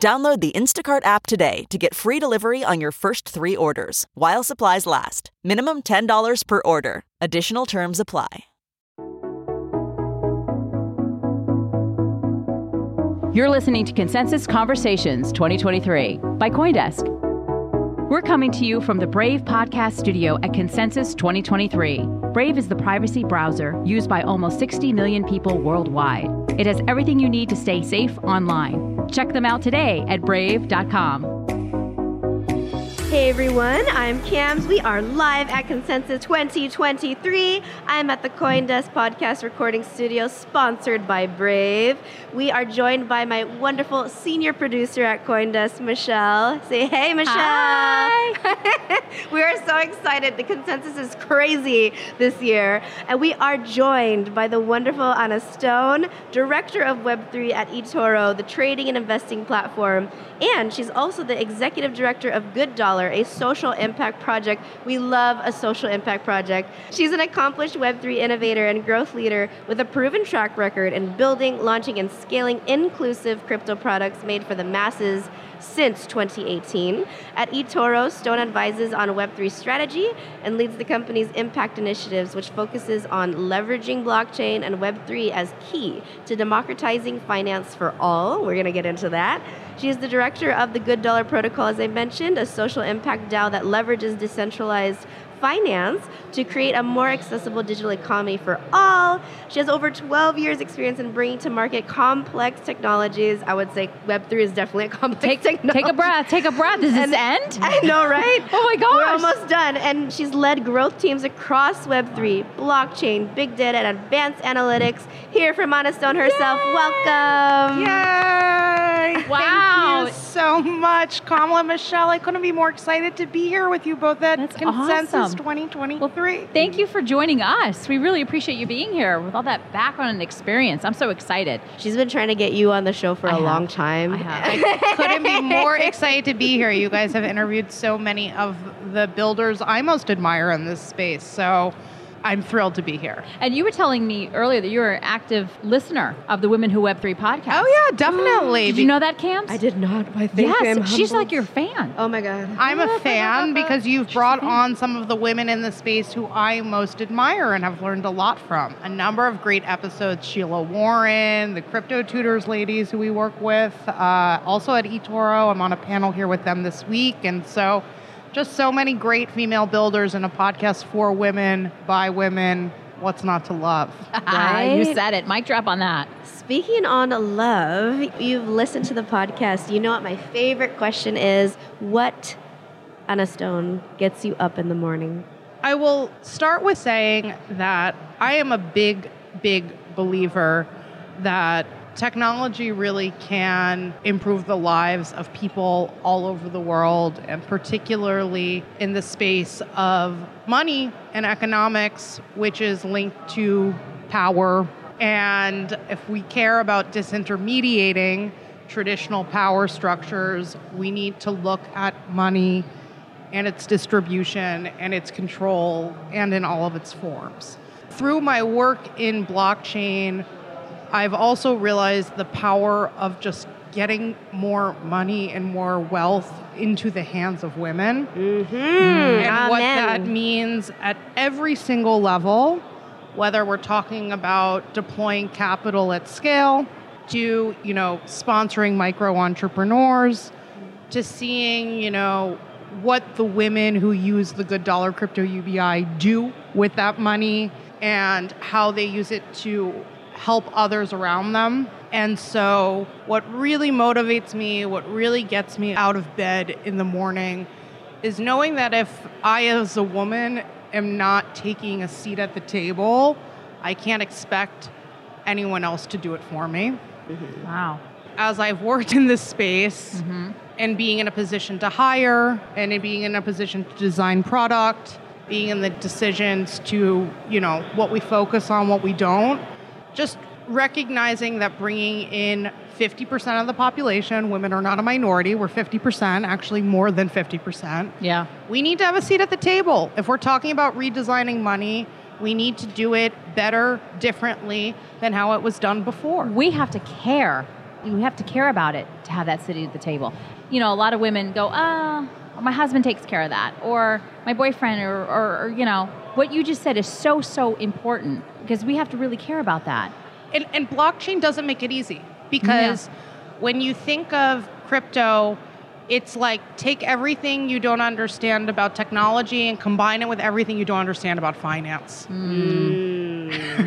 Download the Instacart app today to get free delivery on your first three orders while supplies last. Minimum $10 per order. Additional terms apply. You're listening to Consensus Conversations 2023 by Coindesk. We're coming to you from the Brave Podcast Studio at Consensus 2023. Brave is the privacy browser used by almost 60 million people worldwide. It has everything you need to stay safe online. Check them out today at brave.com. Hey everyone, I'm Cams. We are live at Consensus 2023. I'm at the Coindesk Podcast Recording Studio, sponsored by Brave. We are joined by my wonderful senior producer at Coindesk, Michele. Say hey, Michele. Hi. we are so excited. The consensus is crazy this year. And we are joined by the wonderful Anna Stone, director of Web3 at eToro, the trading and investing platform. And she's also the executive director of Good Dollar a social impact project. We love a social impact project. She's an accomplished Web3 innovator and growth leader with a proven track record in building, launching, and scaling inclusive crypto products made for the masses since 2018. At eToro, Stone advises on Web3 strategy and leads the company's impact initiatives, which focuses on leveraging blockchain and Web3 as key to democratizing finance for all. We're going to get into that. She is the director of the Good Dollar Protocol, as I mentioned, a social impact DAO that leverages decentralized finance to create a more accessible digital economy for all. She has over 12 years experience in bringing to market complex technologies. I would say Web3 is definitely a complex Take, technology. take a breath. Take a breath. Does And- this end? I know, right? Oh my gosh. We're almost done. And she's led growth teams across Web3, blockchain, big data, and advanced analytics. Here from Anna Stone herself. Welcome. Yay! Wow. Thank you so much, Kamala Michele. I couldn't be more excited to be here with you both at That's Consensus awesome. 2023. Thank you for joining us. We really appreciate you being here with all that background and experience. I'm so excited. She's been trying to get you on the show for I a have. long time. I have. I couldn't be more excited to be here. You guys have interviewed so many of the builders I most admire in this space. So I'm thrilled to be here. And you were telling me earlier that you're an active listener of the Women Who Web3 podcast. Oh, yeah, definitely. Did you know that, Cam? I did not. I think Yes, I'm she's like your fan. Oh my god. I'm a fan because you've brought on some of the women in the space who I most admire and have learned a lot from. A number of great episodes Sheila Warren, the Crypto Tutors ladies who we work with, uh, also at eToro. I'm on a panel here with them this week. And so, just so many great female builders in a podcast for women, by women. What's not to love? Ah, you said it. Mic drop on that. Speaking on love, you've listened to the podcast. You know what my favorite question is? What, Anna Stone, gets you up in the morning? I will start with saying that I am a big, big believer that technology really can improve the lives of people all over the world, and particularly in the space of money and economics, which is linked to power. And if we care about disintermediating traditional power structures, we need to look at money and its distribution and its control and in all of its forms. Through my work in blockchain, I've also realized the power of just getting more money and more wealth into the hands of women Mm-hmm. and what that means at every single level, whether we're talking about deploying capital at scale, to you know sponsoring micro entrepreneurs, to seeing you know what the women who use the good dollar crypto UBI do with that money and how they use it to help others around them. And so, what really motivates me, what really gets me out of bed in the morning, is knowing that if I, as a woman, am not taking a seat at the table, I can't expect anyone else to do it for me. Mm-hmm. Wow. As I've worked in this space mm-hmm. and being in a position to hire and in being in a position to design product, being in the decisions to, you know, what we focus on, what we don't, just recognizing that bringing in 50% of the population, women are not a minority, we're 50%, actually more than 50%. Yeah. We need to have a seat at the table. If we're talking about redesigning money, we need to do it better, differently than how it was done before. We have to care. We have to care about it to have that seat at the table. You know, a lot of women go, ah, oh, my husband takes care of that, or my boyfriend, or, or, or, you know, what you just said is so, so important because we have to really care about that. And, and blockchain doesn't make it easy because yeah. when you think of crypto, it's like take everything you don't understand about technology and combine it with everything you don't understand about finance. Mm.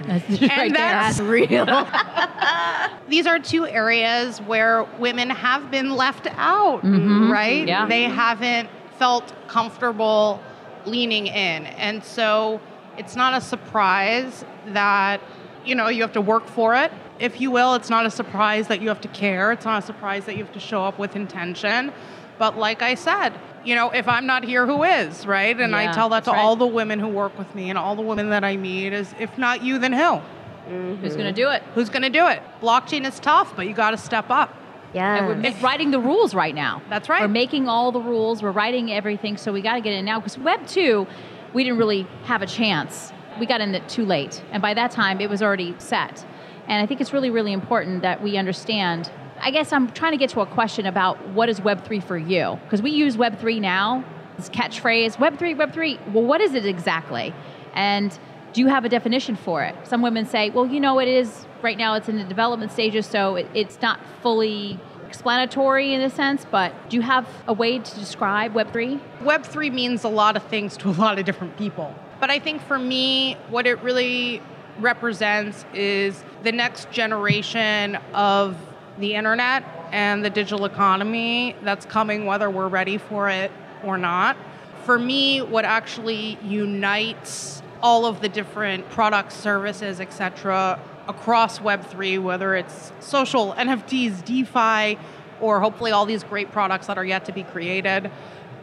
That's and right that's real. These are two areas where women have been left out, mm-hmm. right? Yeah. They haven't felt comfortable leaning in. And so it's not a surprise that you know, you have to work for it, if you will. It's not a surprise that you have to care. It's not a surprise that you have to show up with intention. But like I said, you know, if I'm not here, who is, right? And yeah, I tell that to right. all the women who work with me and all the women that I meet is if not you, then who? Mm-hmm. Who's going to do it? Who's going to do it? Blockchain is tough, but you got to step up. Yeah. And we're writing the rules right now. That's right. We're making all the rules. We're writing everything, so we got to get in now. Because Web 2, we didn't really have a chance we got in it too late. And by that time, it was already set. And I think it's really, really important that we understand. I guess I'm trying to get to a question about what is Web3 for you? Because we use Web3 now, this catchphrase Web3, Web3. Well, what is it exactly? And do you have a definition for it? Some women say, well, you know, it is right now, it's in the development stages, so it, it's not fully explanatory in a sense, but do you have a way to describe Web3? Web3 means a lot of things to a lot of different people. But I think for me, what it really represents is the next generation of the internet and the digital economy that's coming, whether we're ready for it or not. For me, what actually unites all of the different products, services, etc., across Web3, whether it's social, NFTs, DeFi, or hopefully all these great products that are yet to be created,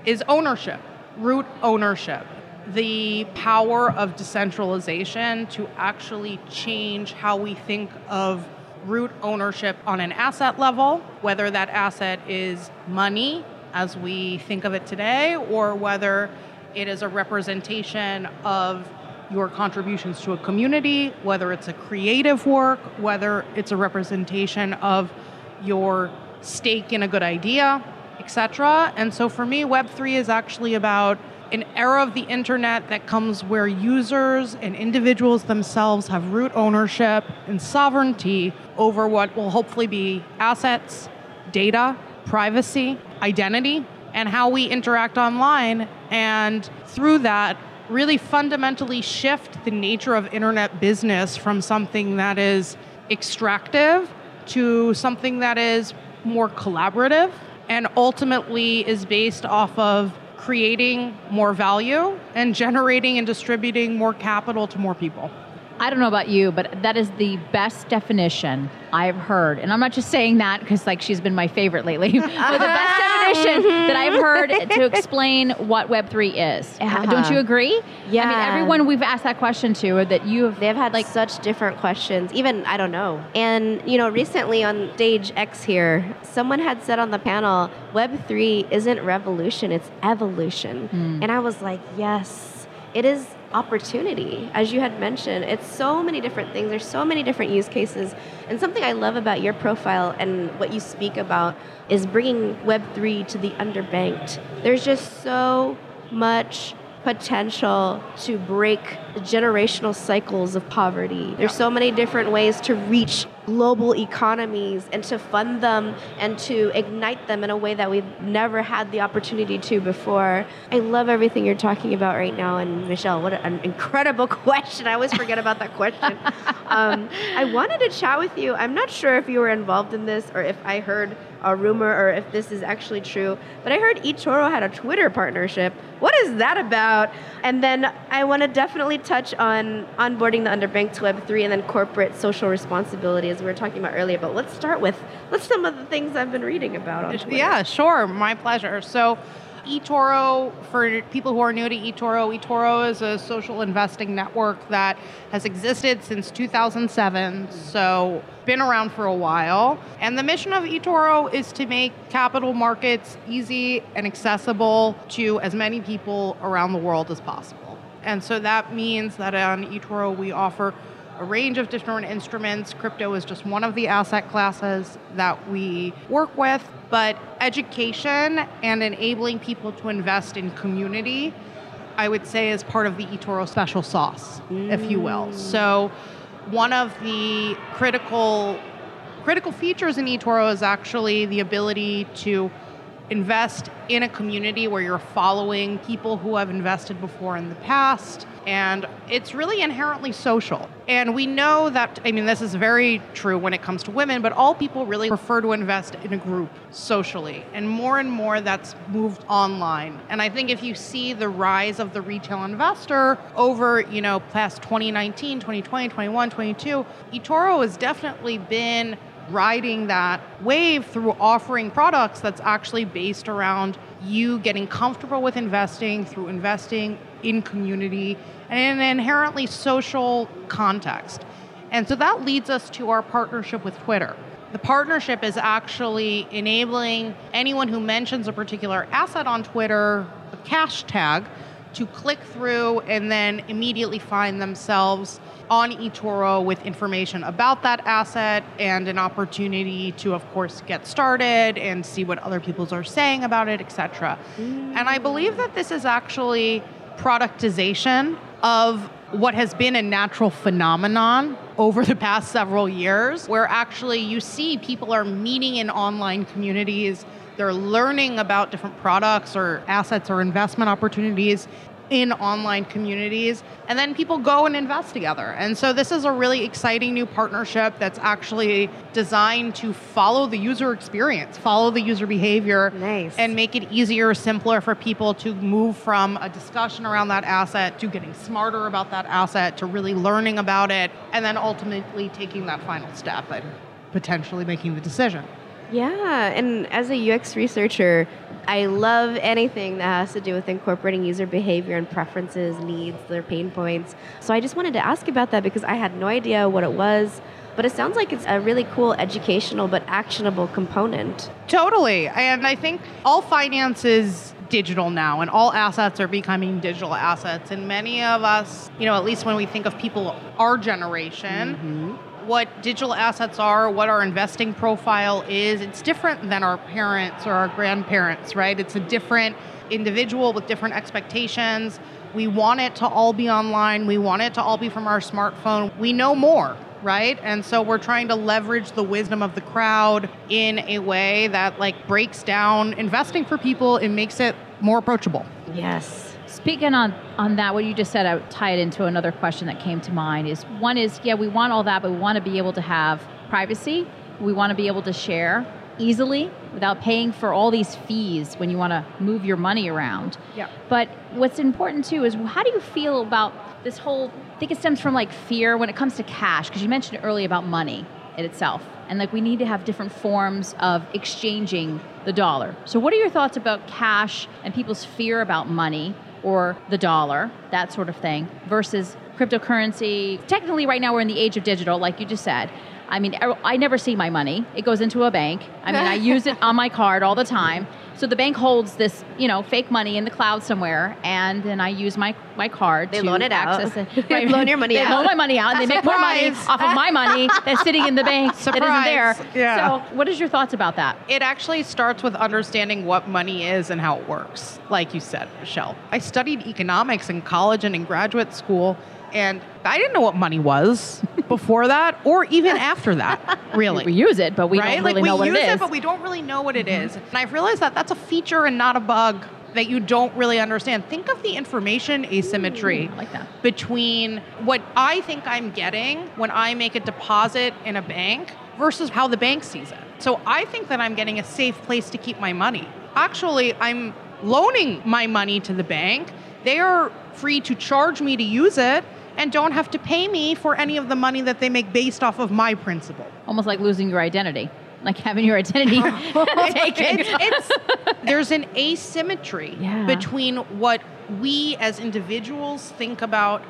is ownership, root ownership the power of decentralization to actually change how we think of root ownership on an asset level, whether that asset is money as we think of it today, or whether it is a representation of your contributions to a community, whether it's a creative work, whether it's a representation of your stake in a good idea, etc. And so for me, Web3 is actually about an era of the internet that comes where users and individuals themselves have root ownership and sovereignty over what will hopefully be assets, data, privacy, identity, and how we interact online. And through that, really fundamentally shift the nature of internet business from something that is extractive to something that is more collaborative and ultimately is based off of creating more value and generating and distributing more capital to more people. I don't know about you, but that is the best definition I've heard. And I'm not just saying that because like she's been my favorite lately. but the best definition that I've heard to explain what Web3 is. Uh-huh. Don't you agree? Yeah. I mean, everyone we've asked that question to or that you have They've had like such different questions. Even I don't know. And you know, recently on stage X here, someone had said on the panel, Web3 isn't revolution, it's evolution. Mm. And I was like, yes, it is opportunity. As you had mentioned, it's so many different things. There's so many different use cases. And something I love about your profile and what you speak about is bringing Web3 to the underbanked. There's just so much potential to break generational cycles of poverty. There's so many different ways to reach global economies and to fund them and to ignite them in a way that we've never had the opportunity to before. I love everything you're talking about right now. And Michele, what an incredible question. I always forget about that question. Um, I wanted to chat with you. I'm not sure if you were involved in this or if I heard a rumor or if this is actually true. But I heard eToro had a Twitter partnership. What is that about? And then I want to definitely touch on onboarding the underbanked to Web3 and then corporate social responsibility as we were talking about earlier. But let's start with what's some of the things I've been reading about on Twitter. Yeah, sure. My pleasure. So eToro, for people who are new to eToro, eToro is a social investing network that has existed since 2007, so been around for a while. And the mission of eToro is to make capital markets easy and accessible to as many people around the world as possible. And so that means that on eToro we offer a range of different instruments. Crypto is just one of the asset classes that we work with, but education and enabling people to invest in community, I would say, is part of the eToro special sauce, mm. if you will. So, one of the critical critical features in eToro is actually the ability to invest in a community where you're following people who have invested before in the past and it's really inherently social. And we know that, I mean, this is very true when it comes to women, but all people really prefer to invest in a group socially. And more and more that's moved online. And I think if you see the rise of the retail investor over, you know, past 2019, 2020, 21, 22, eToro has definitely been riding that wave through offering products that's actually based around you getting comfortable with investing through investing in community and in an inherently social context. And so that leads us to our partnership with Twitter. The partnership is actually enabling anyone who mentions a particular asset on Twitter, a cash tag, to click through and then immediately find themselves on eToro with information about that asset and an opportunity to, of course, get started and see what other people are saying about it, etc. Mm. And I believe that this is actually productization of what has been a natural phenomenon over the past several years, where actually you see people are meeting in online communities, they're learning about different products or assets or investment opportunities in online communities and then people go and invest together. And so this is a really exciting new partnership that's actually designed to follow the user experience, follow the user behavior nice. and make it easier, simpler for people to move from a discussion around that asset to getting smarter about that asset to really learning about it and then ultimately taking that final step and potentially making the decision. Yeah, and as a UX researcher, I love anything that has to do with incorporating user behavior and preferences, needs, their pain points. So I just wanted to ask about that because I had no idea what it was. But it sounds like it's a really cool educational but actionable component. Totally. And I think all finance is digital now and all assets are becoming digital assets and many of us you know at least when we think of people our generation mm-hmm what digital assets are, what our investing profile is. It's different than our parents or our grandparents, right? It's a different individual with different expectations. We want it to all be online. We want it to all be from our smartphone. We know more, right? And so we're trying to leverage the wisdom of the crowd in a way that like breaks down investing for people and makes it more approachable. Yes. Speaking on, on that, what you just said, I would tie it into another question that came to mind is one is, yeah, we want all that, but we want to be able to have privacy. We want to be able to share easily without paying for all these fees when you want to move your money around. Yeah. But what's important too is how do you feel about this whole I think it stems from like fear when it comes to cash because you mentioned earlier about money in itself and like we need to have different forms of exchanging the dollar. So what are your thoughts about cash and people's fear about money or the dollar, that sort of thing, versus cryptocurrency. Technically, right now we're in the age of digital, like you just said. I mean, I never see my money. It goes into a bank. I mean, I use it on my card all the time. So the bank holds this, you know, fake money in the cloud somewhere, and then I use my, my card they to loan it access out. it. they loan your money they out. They loan my money out, and they make more money off of my money that's sitting in the bank Surprise. that isn't there. Yeah. So, what is your thoughts about that? It actually starts with understanding what money is and how it works. Like you said, Michele, I studied economics in college and in graduate school. And I didn't know what money was before that or even after that, really. We use it, but we right? don't really we know what use it is. Mm-hmm. but we don't really know what it is. And I've realized that that's a feature and not a bug that you don't really understand. Think of the information asymmetry I like that. between what I think I'm getting when I make a deposit in a bank versus how the bank sees it. So I think that I'm getting a safe place to keep my money. Actually, I'm loaning my money to the bank. They are free to charge me to use it and don't have to pay me for any of the money that they make based off of my principle. Almost like losing your identity, like having your identity taken. It's, it's- there's an asymmetry Yeah. between what we as individuals think about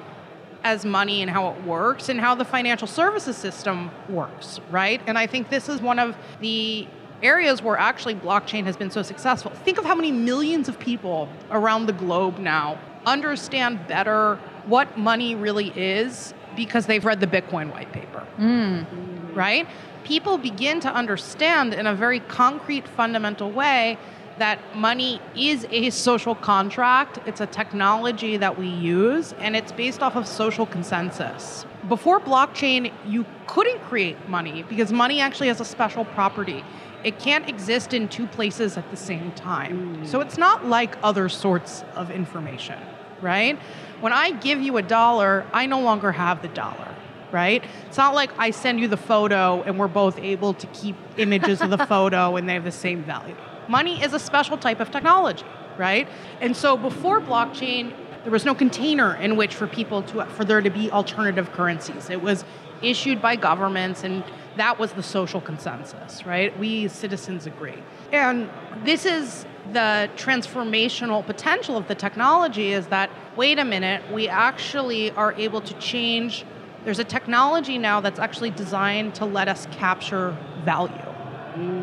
as money and how it works and how the financial services system works, right? And I think this is one of the areas where actually blockchain has been so successful. Think of how many millions of people around the globe now understand better what money really is because they've read the Bitcoin white paper hmm. right? People begin to understand in a very concrete, fundamental way that money is a social contract. It's a technology that we use, and it's based off of social consensus. Before blockchain, you couldn't create money because money actually has a special property. It can't exist in two places at the same time. Hmm. So it's not like other sorts of information, right? When I give you a dollar, I no longer have the dollar right? It's not like I send you the photo and we're both able to keep images of the photo and they have the same value. Money is a special type of technology, right? And so before blockchain, there was no container in which for people to for there to be alternative currencies. It was issued by governments and that was the social consensus, right? We citizens agree. And this is the transformational potential of the technology is that wait a minute, we actually are able to change there's a technology now that's actually designed to let us capture value,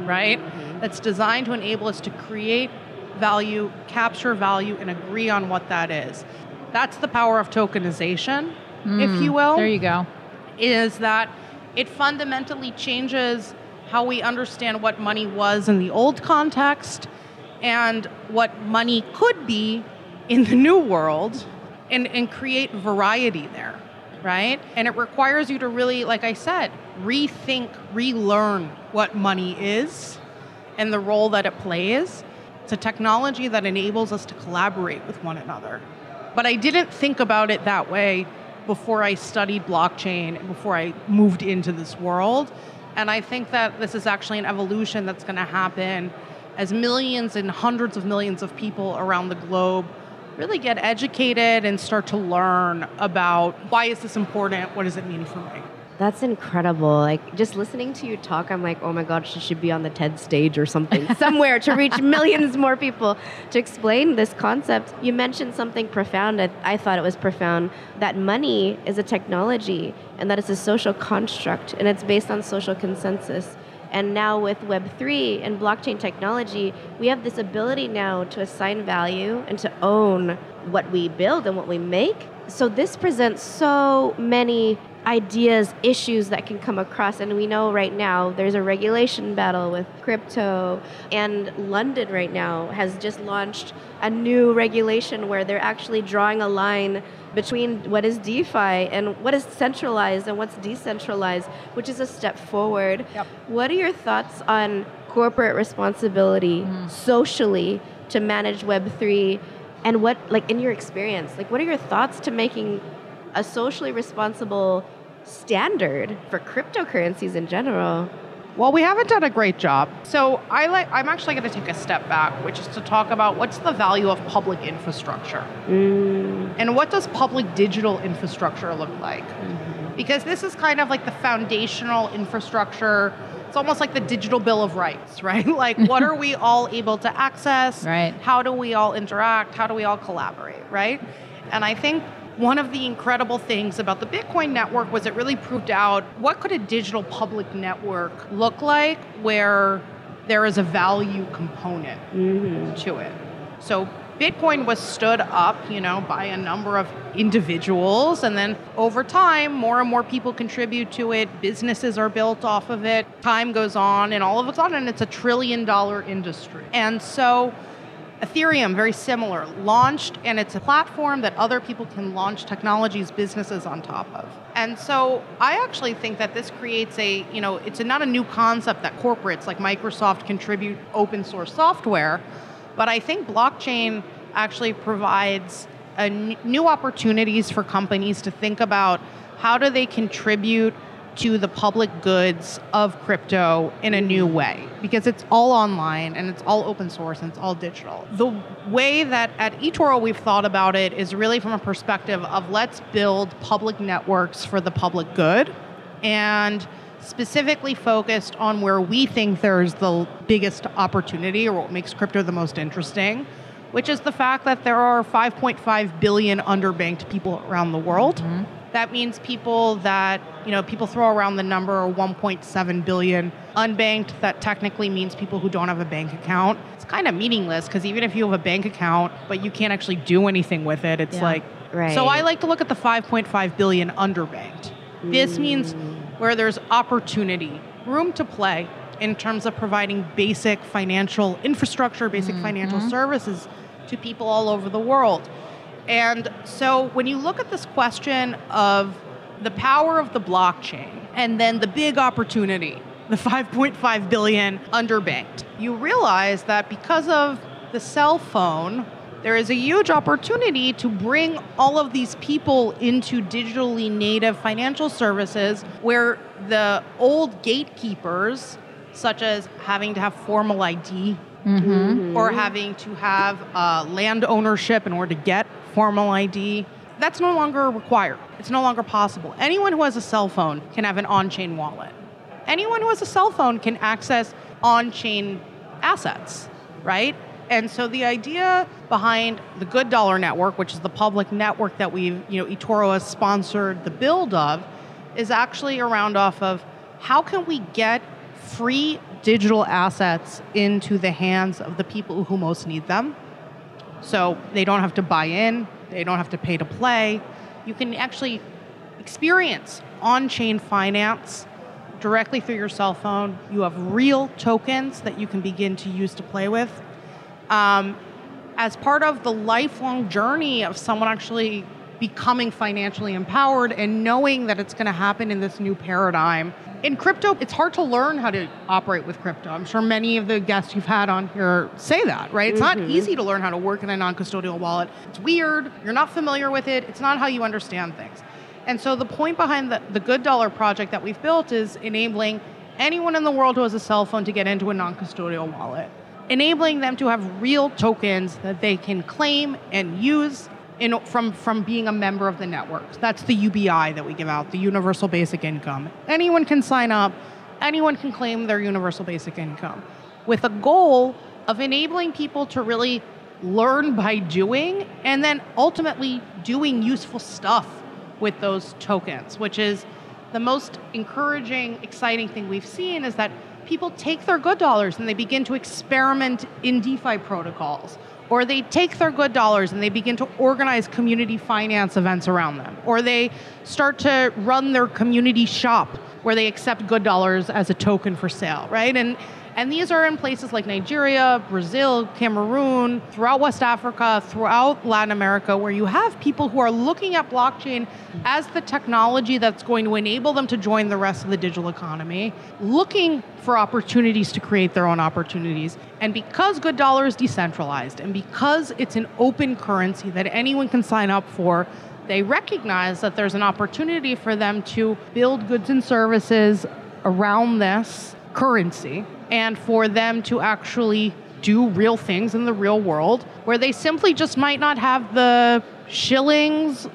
right? Mm-hmm. That's designed to enable us to create value, capture value, and agree on what that is. That's the power of tokenization, if mm, you will There you go. is that it fundamentally changes how we understand what money was in the old context and what money could be in the new world and, and create variety there, right? And it requires you to really, like I said, rethink, relearn what money is and the role that it plays. It's a technology that enables us to collaborate with one another. But I didn't think about it that way before I studied blockchain before I moved into this world. And I think that this is actually an evolution that's going to happen as millions and hundreds of millions of people around the globe really get educated and start to learn about why is this important? What does it mean for me? That's incredible. Like just listening to you talk, I'm like, oh my god, she should be on the TED stage or something, somewhere to reach millions more people to explain this concept. You mentioned something profound. I, I thought it was profound that money is a technology and that it's a social construct and it's based on social consensus. And now with Web3 and blockchain technology, we have this ability now to assign value and to own what we build and what we make. So this presents so many ideas, issues that can come across. And we know right now there's a regulation battle with crypto. And London right now has just launched a new regulation where they're actually drawing a line between what is DeFi and what is centralized and what's decentralized, which is a step forward. Yep. What are your thoughts on corporate responsibility hmm. socially to manage Web3? And what, like, in your experience, like, what are your thoughts to making a socially responsible standard for cryptocurrencies in general? Well, we haven't done a great job. So I like I'm actually going to take a step back, which is to talk about what's the value of public infrastructure. Mm. And what does public digital infrastructure look like? Mm-hmm. Because this is kind of like the foundational infrastructure. It's almost like the digital bill of rights, right? like what are we all able to access? Right. How do we all interact? How do we all collaborate, right? And I think one of the incredible things about the Bitcoin network was it really proved out what could a digital public network look like where there is a value component mm-hmm. to it. So Bitcoin was stood up, you know, by a number of individuals and then over time more and more people contribute to it, businesses are built off of it, time goes on and all of a sudden it's a trillion dollar industry. And so Ethereum, very similar, launched, and it's a platform that other people can launch technologies, businesses on top of. And so I actually think that this creates a, you know, it's not a new concept that corporates like Microsoft contribute open source software, but I think blockchain actually provides n- new opportunities for companies to think about how do they contribute to the public goods of crypto in a new way because it's all online and it's all open source and it's all digital. The way that at eToro we've thought about it is really from a perspective of let's build public networks for the public good and specifically focused on where we think there's the biggest opportunity or what makes crypto the most interesting which is the fact that there are 5.5 billion underbanked people around the world. Mm-hmm. That means people that, you know, people throw around the number 1.7 billion unbanked. That technically means people who don't have a bank account. It's kind of meaningless because even if you have a bank account, but you can't actually do anything with it, it's yeah. like. Right. So I like to look at the 5.5 billion underbanked. Mm. This means where there's opportunity, room to play in terms of providing basic financial infrastructure, basic mm-hmm. financial services to people all over the world. And so when you look at this question of the power of the blockchain and then the big opportunity, the 5.5 billion underbanked, you realize that because of the cell phone, there is a huge opportunity to bring all of these people into digitally native financial services where the old gatekeepers, such as having to have formal ID mm-hmm. or having to have uh, land ownership in order to get formal ID. That's no longer required. It's no longer possible. Anyone who has a cell phone can have an on chain wallet. Anyone who has a cell phone can access on chain assets, right? And so the idea behind the Good Dollar Network, which is the public network that we've, you know, eToro has sponsored the build of, is actually around off of how can we get free digital assets into the hands of the people who most need them. So they don't have to buy in, they don't have to pay to play. You can actually experience on chain finance directly through your cell phone. You have real tokens that you can begin to use to play with. Um, as part of the lifelong journey of someone actually becoming financially empowered and knowing that it's going to happen in this new paradigm. In crypto, it's hard to learn how to operate with crypto. I'm sure many of the guests you've had on here say that, right? It's mm-hmm. not easy to learn how to work in a non custodial wallet. It's weird, you're not familiar with it, it's not how you understand things. And so the point behind the, the Good Dollar project that we've built is enabling anyone in the world who has a cell phone to get into a non custodial wallet, enabling them to have real tokens that they can claim and use in, from, from being a member of the network. That's the UBI that we give out, the Universal Basic Income. Anyone can sign up, anyone can claim their Universal Basic Income with a goal of enabling people to really learn by doing and then ultimately doing useful stuff with those tokens, which is the most encouraging, exciting thing we've seen is that people take their good dollars and they begin to experiment in DeFi protocols or they take their good dollars and they begin to organize community finance events around them, or they start to run their community shop where they accept good dollars as a token for sale, right? And and these are in places like Nigeria, Brazil, Cameroon, throughout West Africa, throughout Latin America, where you have people who are looking at blockchain as the technology that's going to enable them to join the rest of the digital economy, looking for opportunities to create their own opportunities. And because Good Dollar is decentralized and because it's an open currency that anyone can sign up for, they recognize that there's an opportunity for them to build goods and services around this currency and for them to actually do real things in the real world where they simply just might not have the shillings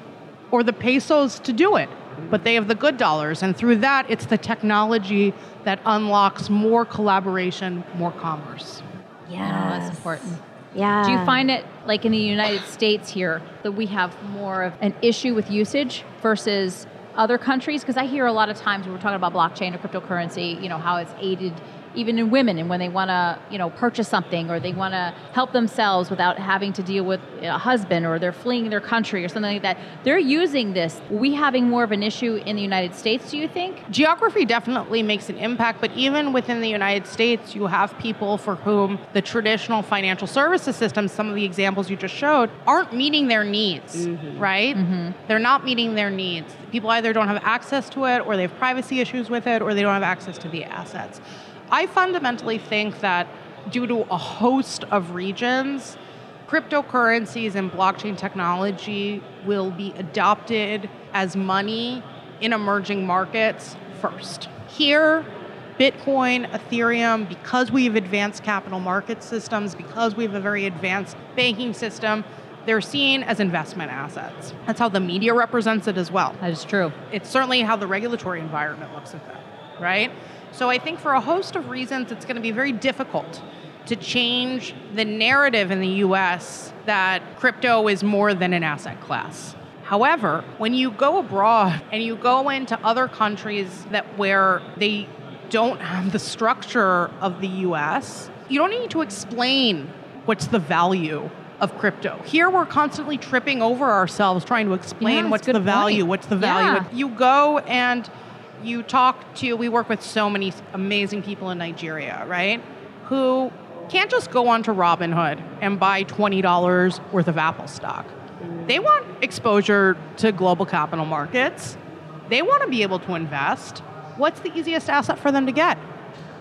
or the pesos to do it but they have the good dollars. And through that it's the technology that unlocks more collaboration more commerce. Yeah oh, that's important. Yeah. Do you find it like in the united states here that we have more of an issue with usage versus other countries? Because i hear a lot of times when we're talking about blockchain or cryptocurrency you know how it's aided even in women and when they want to you know purchase something or they want to help themselves without having to deal with a husband or they're fleeing their country or something like that they're using this. We having more of an issue in the united states do you think? Geography definitely makes an impact but even within the united states you have people for whom the traditional financial services systems some of the examples you just showed aren't meeting their needs mm-hmm. right? Mm-hmm. they're not meeting their needs. People either don't have access to it or they have privacy issues with it or they don't have access to the assets I fundamentally think that due to a host of regions, cryptocurrencies and blockchain technology will be adopted as money in emerging markets first. Here, Bitcoin, Ethereum, because we have advanced capital market systems, because we have a very advanced banking system, they're seen as investment assets. That's how the media represents it as well. That is true. It's certainly how the regulatory environment looks at that, right? So I think for a host of reasons, it's going to be very difficult to change the narrative in the US that crypto is more than an asset class. However, when you go abroad and you go into other countries that where they don't have the structure of the US, you don't need to explain what's the value of crypto. Here we're constantly tripping over ourselves trying to explain yeah, what's the value, point. what's the value. You go and you talk to, we work with so many amazing people in Nigeria, right? Who can't just go onto Robinhood and buy $20 worth of Apple stock. They want exposure to global capital markets. They want to be able to invest. What's the easiest asset for them to get?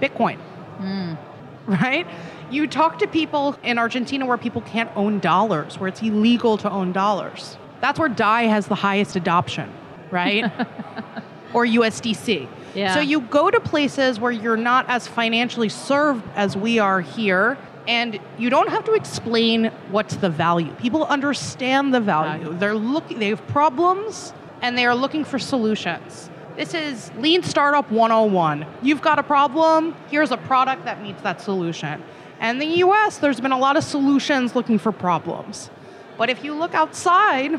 Bitcoin. Mm. Right? You talk to people in Argentina where people can't own dollars, where it's illegal to own dollars. That's where DAI has the highest adoption, right? or USDC. Yeah. So you go to places where you're not as financially served as we are here, and you don't have to explain what's the value. People understand the value. They're looking. They have problems, and they are looking for solutions. This is Lean Startup 101. You've got a problem. Here's a product that meets that solution. And in the US, there's been a lot of solutions looking for problems. But if you look outside,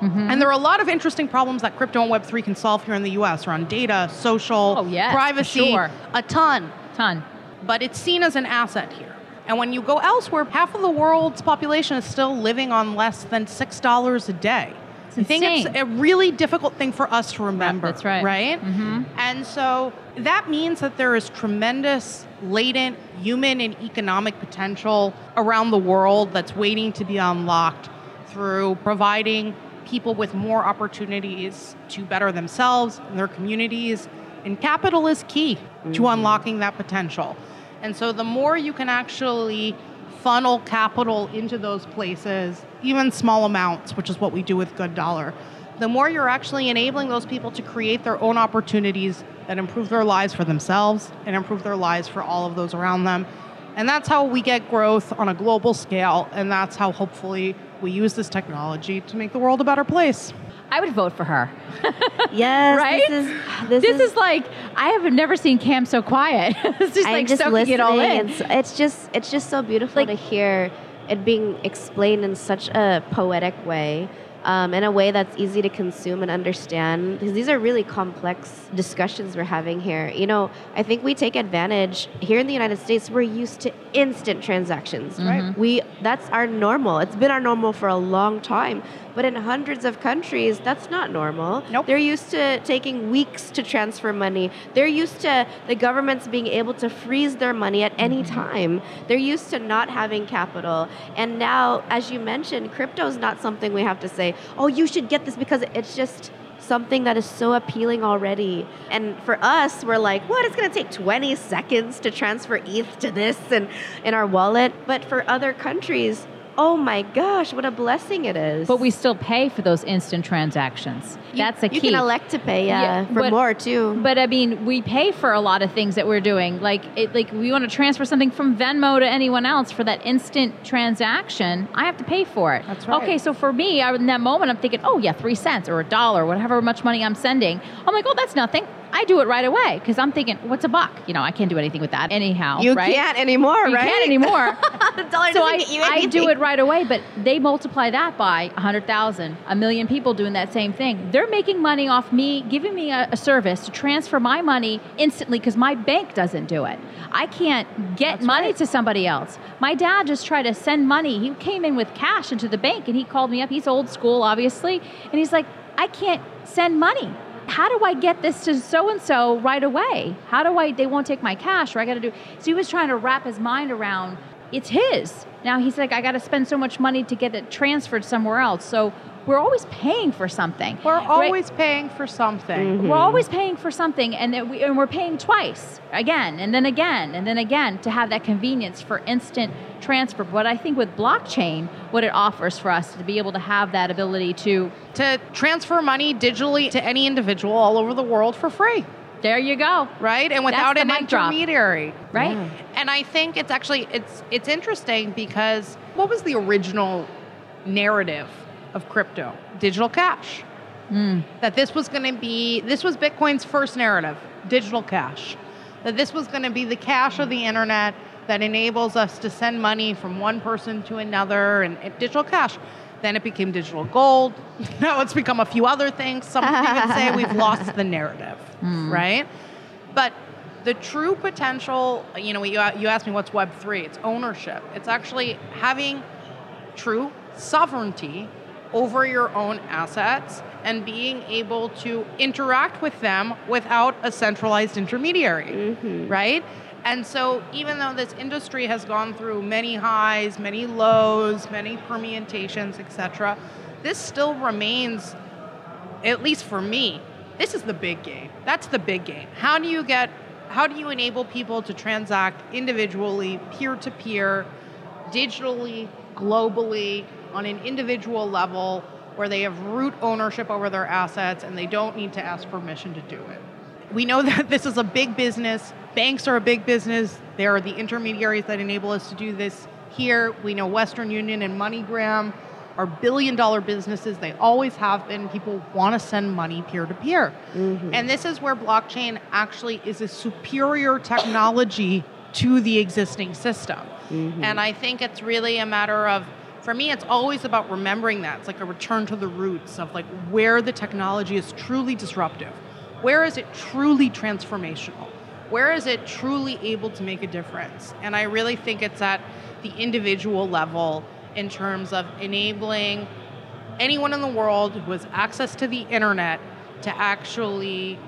Mm-hmm. And there are a lot of interesting problems that crypto and Web3 can solve here in the US around data, social, oh, yes, privacy, sure. a ton. Ton. But it's seen as an asset here. And when you go elsewhere, half of the world's population is still living on less than $6 a day. It's I think it's a really difficult thing for us to remember. That's right. Right? Mm-hmm. And so that means that there is tremendous latent human and economic potential around the world that's waiting to be unlocked through providing people with more opportunities to better themselves and their communities. And capital is key mm-hmm. to unlocking that potential. And so the more you can actually funnel capital into those places, even small amounts, which is what we do with Good Dollar, the more you're actually enabling those people to create their own opportunities that improve their lives for themselves and improve their lives for all of those around them. And that's how we get growth on a global scale, and that's how hopefully we use this technology to make the world a better place. I would vote for her. yes, right. This is this, this is, is, like I have never seen Cam so quiet. it's just I'm like just soaking it all in. It's, it's just it's just so beautiful like, to hear it being explained in such a poetic way um, in a way that's easy to consume and understand because these are really complex discussions we're having here. You know i think we take advantage here in the united states we're used to instant transactions mm-hmm. right we that's our normal. It's been our normal for a long time but in hundreds of countries, that's not normal. Nope. They're used to taking weeks to transfer money. They're used to the governments being able to freeze their money at any mm-hmm. time. They're used to not having capital. And now, as you mentioned, crypto is not something we have to say, oh, you should get this because it's just something that is so appealing already. And for us, we're like, what? It's going to take 20 seconds to transfer ETH to this and in our wallet. But for other countries, oh my gosh, what a blessing it is. But we still pay for those instant transactions. You, That's a key. You can elect to pay, yeah, yeah for but, more too. But I mean, we pay for a lot of things that we're doing. Like, it, like we want to transfer something from Venmo to anyone else for that instant transaction. I have to pay for it. That's right. Okay, so for me, I, in that moment, I'm thinking, oh yeah, three cents or a dollar, whatever much money I'm sending. I'm like, oh, that's nothing. I do it right away because I'm thinking, what's a buck? You know, I can't do anything with that anyhow. You right? can't anymore, You right? You can't anymore. so I, I do it right away, but they multiply that by 100,000, a million people doing that same thing. They're making money off me, giving me a, a service to transfer my money instantly because my bank doesn't do it. I can't get money to somebody else. My dad just tried to send money. He came in with cash into the bank and he called me up. He's old school, obviously. And he's like, I can't send money. How do I get this to so and so right away? How do I, they won't take my cash or I got to do. So he was trying to wrap his mind around it's his. Now he's like, I got to spend so much money to get it transferred somewhere else. So we're always paying for something. We're right? always paying for something. We're mm-hmm. always paying for something, and, that we, and we're paying twice, again, and then again, and then again, to have that convenience for instant transfer. But I think with blockchain, what it offers for us to be able to have that ability to, To transfer money digitally to any individual all over the world for free, there you go, right? And without an mic drop. intermediary. right? And I think it's actually it's it's interesting because what was the original narrative of crypto? Digital cash. Hmm. That this was going to be this was Bitcoin's first narrative, digital cash. That this was going to be the cash of the internet that enables us to send money from one person to another and, and digital cash. Then it became digital gold. Now it's become a few other things. Some even say we've lost the narrative, hmm. right? But the true potential, you know, you, you asked me what's Web3, it's ownership. It's actually having true sovereignty over your own assets and being able to interact with them without a centralized intermediary, mm-hmm. right? And so, even though this industry has gone through many highs, many lows, many permutations, etc., this still remains at least for me, this is the big game. That's the big game. How do you get how do you enable people to transact individually, peer to peer, digitally, globally, on an individual level where they have root ownership over their assets and they don't need to ask permission to do it. We know that this is a big business. Banks are a big business. They are the intermediaries that enable us to do this here. We know Western Union and MoneyGram are billion dollar businesses. They always have been. People want to send money peer to peer. And this is where blockchain actually is a superior technology to the existing system. Mm-hmm. And I think it's really a matter of for me it's always about remembering that. It's like a return to the roots of like where the technology is truly disruptive. Where is it truly transformational? Where is it truly able to make a difference? And I really think it's at the individual level in terms of enabling anyone in the world who has access to the internet to actually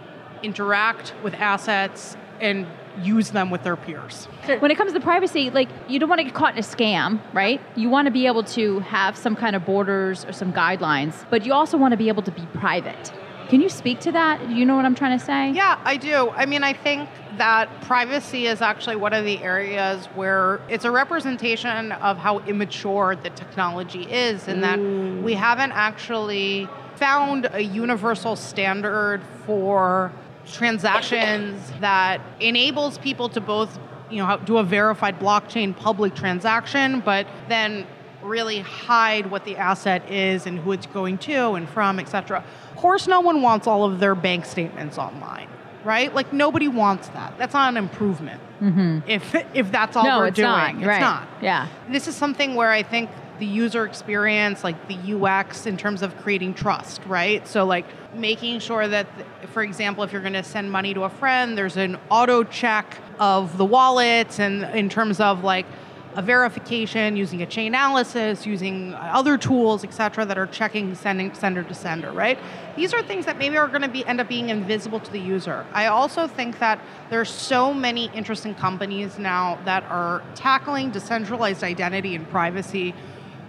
interact with assets and use them with their peers. When it comes to privacy, like you don't want to get caught in a scam, right? You want to be able to have some kind of borders or some guidelines, but you also want to be able to be private. Can you speak to that? Do you know what I'm trying to say? Yeah, I do. I mean, I think that privacy is actually one of the areas where it's a representation of how immature the technology is, and that we haven't actually found a universal standard for transactions that enables people to both, you know, do a verified blockchain public transaction, but then really hide what the asset is and who it's going to and from, etc. Of course, no one wants all of their bank statements online, right? Like nobody wants that. That's not an improvement. Mm-hmm. If if that's all No, we're it's doing, not. it's right. not. Yeah. This is something where I think the user experience, like the UX in terms of creating trust, right? So, like making sure that, for example, if you're going to send money to a friend, there's an auto check of the wallets, and in terms of like a verification using a chain analysis, using other tools, et cetera, that are checking sending sender to sender, right? These are things that maybe are going to be end up being invisible to the user. I also think that there's so many interesting companies now that are tackling decentralized identity and privacy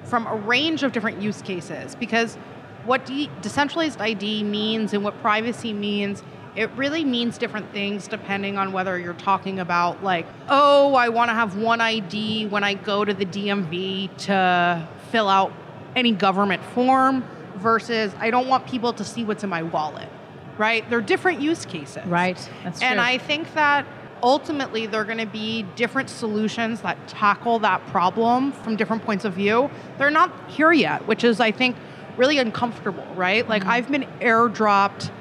from a range of different use cases because what de- decentralized ID means and what privacy means, it really means different things depending on whether you're talking about, like, oh, I want to have one ID when I go to the DMV to fill out any government form versus I don't want people to see what's in my wallet, right? They're different use cases. Right. That's And. I think that ultimately there are going to be different solutions that tackle that problem from different points of view. They're not here yet, which is, I think, really uncomfortable, right? Like, I've been airdropped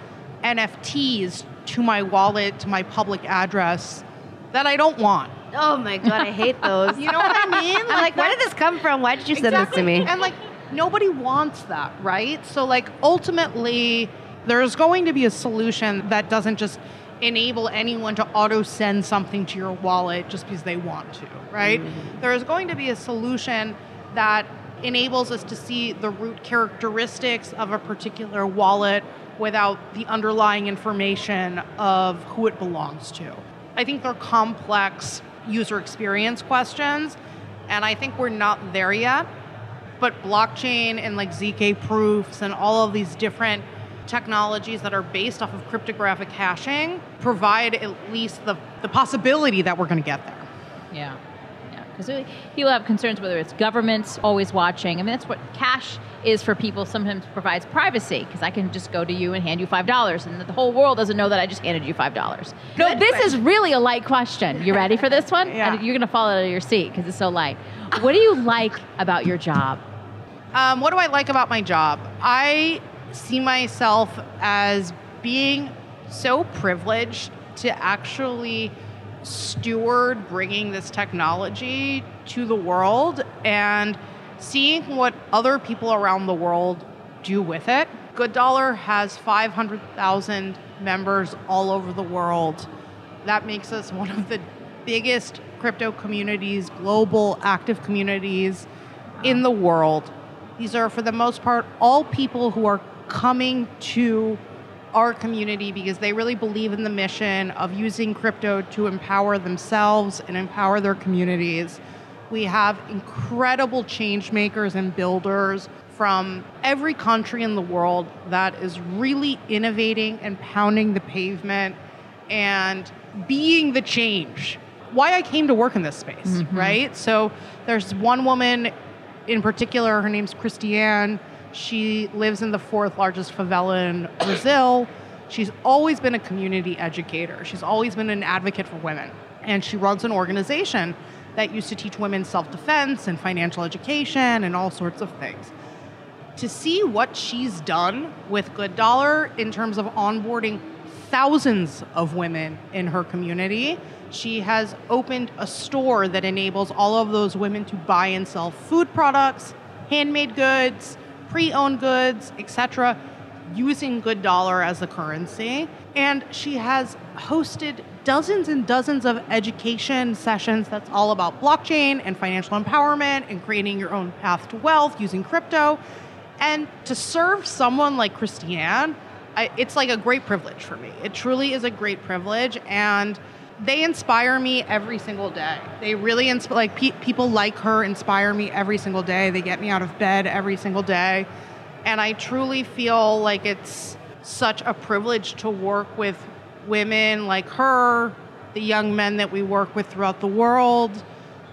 NFTs to my wallet to my public address that I don't want. Oh my god, I hate those. You know what I mean? I'm like, where did this come from? Why did you send this to me? And like nobody wants that, right? So like ultimately there's going to be a solution that doesn't just enable anyone to auto send something to your wallet just because they want to, right? Mm-hmm. There is going to be a solution that enables us to see the root characteristics of a particular wallet without the underlying information of who it belongs to. I think they're complex user experience questions, and I think we're not there yet. But blockchain and like ZK proofs and all of these different technologies that are based off of cryptographic hashing provide at least the, the possibility that we're going to get there. Yeah. Because people have concerns whether it's governments always watching. I mean, that's what cash is for people. Sometimes provides privacy because I can just go to you and hand you five dollars, and the whole world doesn't know that I just handed you five dollars. No, this is really a light question. You ready for this one? yeah. And you're gonna fall out of your seat because it's so light. What do you like about your job? Um, what do I like about my job? I see myself as being so privileged to actually steward bringing this technology to the world and seeing what other people around the world do with it. Good Dollar has 500,000 members all over the world. That makes us one of the biggest crypto communities, global active communities in the world. These are, for the most part, all people who are coming to our community because they really believe in the mission of using crypto to empower themselves and empower their communities. We have incredible change makers and builders from every country in the world that is really innovating and pounding the pavement and being the change. Why I came to work in this space, mm-hmm. right? So there's one woman in particular, her name's Christiane she lives in the fourth largest favela in Brazil. She's always been a community educator. She's always been an advocate for women. And she runs an organization that used to teach women self defense and financial education and all sorts of things. To see what she's done with Good Dollar in terms of onboarding thousands of women in her community, she has opened a store that enables all of those women to buy and sell food products, handmade goods, pre-owned goods, etc., using good dollar as the currency. And she has hosted dozens and dozens of education sessions that's all about blockchain and financial empowerment and creating your own path to wealth using crypto. And to serve someone like Christiane, I, it's like a great privilege for me. It truly is a great privilege. And they inspire me every single day. They really inspire, like pe- people like her inspire me every single day. They get me out of bed every single day. And I truly feel like it's such a privilege to work with women like her, the young men that we work with throughout the world.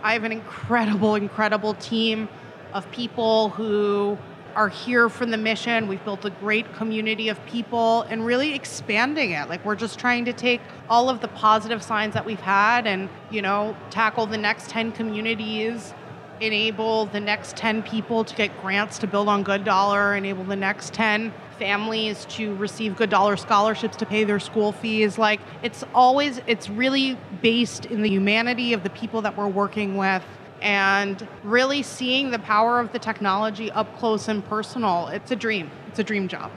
I have an incredible, incredible team of people who are here for the mission. We've built a great community of people and really expanding it. Like we're just trying to take all of the positive signs that we've had and, you know, tackle the next 10 communities, enable the next 10 people to get grants to build on Good Dollar, enable the next 10 families to receive good dollar scholarships to pay their school fees like it's always it's really based in the humanity of the people that we're working with and really seeing the power of the technology up close and personal. It's a dream. It's a dream job.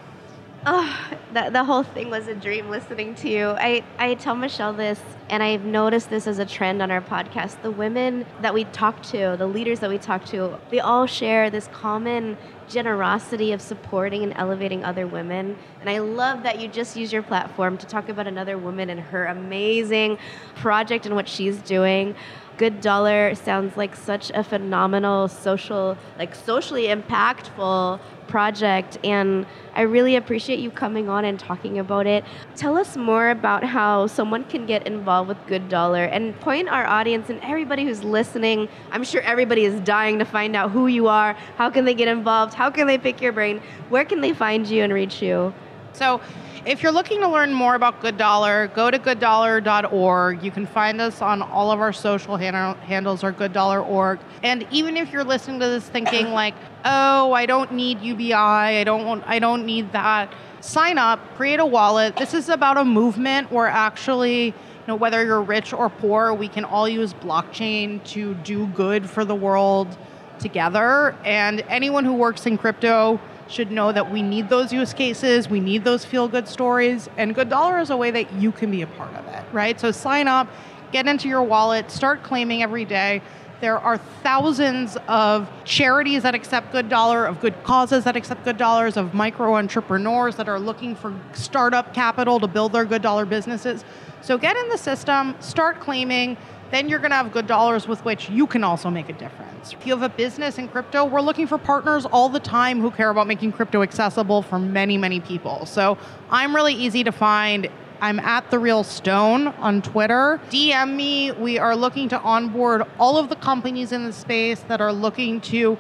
Oh, the, the whole thing was a dream listening to you. I, I tell Michele this, and I've noticed this as a trend on our podcast. The women that we talk to, the leaders that we talk to, they all share this common generosity of supporting and elevating other women. And I love that you just use your platform to talk about another woman and her amazing project and what she's doing. Good Dollar sounds like such a phenomenal social, like socially impactful project and I really appreciate you coming on and talking about it. Tell us more about how someone can get involved with Good Dollar and point our audience and everybody who's listening. I'm sure everybody is dying to find out who you are. How can they get involved? How can they pick your brain? Where can they find you and reach you? So, if you're looking to learn more about Good Dollar, go to gooddollar.org. You can find us on all of our social han- handles or gooddollar.org. And even if you're listening to this thinking like, "Oh, I don't need UBI. I don't want I don't need that." Sign up, create a wallet. This is about a movement where actually you know, whether you're rich or poor, we can all use blockchain to do good for the world together. And anyone who works in crypto should know that we need those use cases, we need those feel good stories, and Good Dollar is a way that you can be a part of it, right? So sign up, get into your wallet, start claiming every day. There are thousands of charities that accept good dollar, of good causes that accept good dollars, of micro entrepreneurs that are looking for startup capital to build their good dollar businesses. So get in the system, start claiming, then you're going to have good dollars with which you can also make a difference. If you have a business in crypto, we're looking for partners all the time who care about making crypto accessible for many, many people. So I'm really easy to find. I'm at The Real Stone on Twitter. DM me. We are looking to onboard all of the companies in the space that are looking to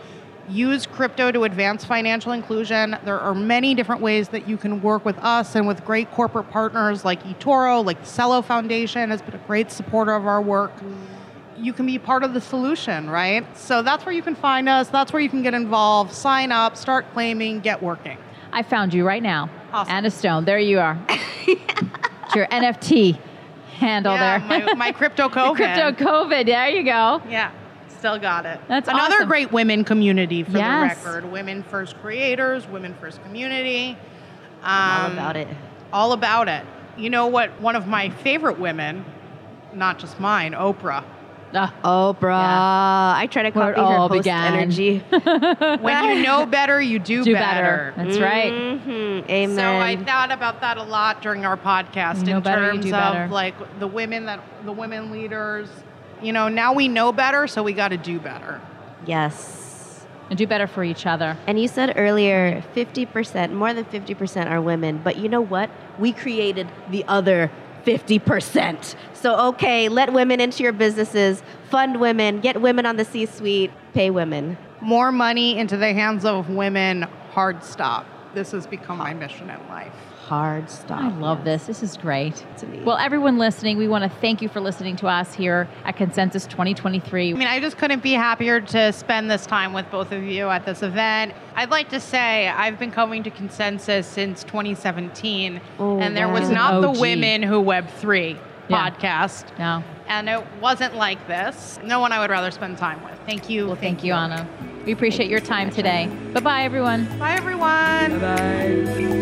use crypto to advance financial inclusion. There are many different ways that you can work with us and with great corporate partners like eToro, like the Celo Foundation has been a great supporter of our work. You can be part of the solution, right? So that's where you can find us. That's where you can get involved, sign up, start claiming, get working. I found you right now. Awesome. Anna Stone. There you are. it's your NFT handle yeah, there. my, my crypto COVID. Crypto COVID. There you go. Yeah. Still got it. That's another awesome. great women community for Yes. the record. Women first creators, women first community. All Um, about it. all about it. You know what? One of my favorite women, not just mine, Oprah. Ah, Oprah. I try to Where it copy her all host began. energy. When you know better, you do, do better. better. That's right. Mhm. Amen. So I thought about that a lot during our podcast You in terms do of better. like the women that the women leaders. You know, now we know better, so we got to do better. yes. And do better for each other. And you said earlier, 50%, more than 50% are women. But you know what? We created the other 50%. So, okay, let women into your businesses, fund women, get women on the C suite, pay women. More money into the hands of women. Hard stop. This has become my mission in life. Hard stop. I love this. This is great. Well, everyone listening, we want to thank you for listening to us here at Consensus 2023. I mean, I just couldn't be happier to spend this time with both of you at this event. I'd like to say I've been coming to Consensus since 2017, Oh, and there wow. was not the Women Who Web3 Yeah. podcast, No. and it wasn't like this. No one I would rather spend time with. Thank you. Well, thank you, Anna. We appreciate your time today. Bye bye, everyone. Bye, everyone.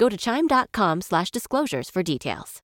Go to chime.com slash disclosures for details.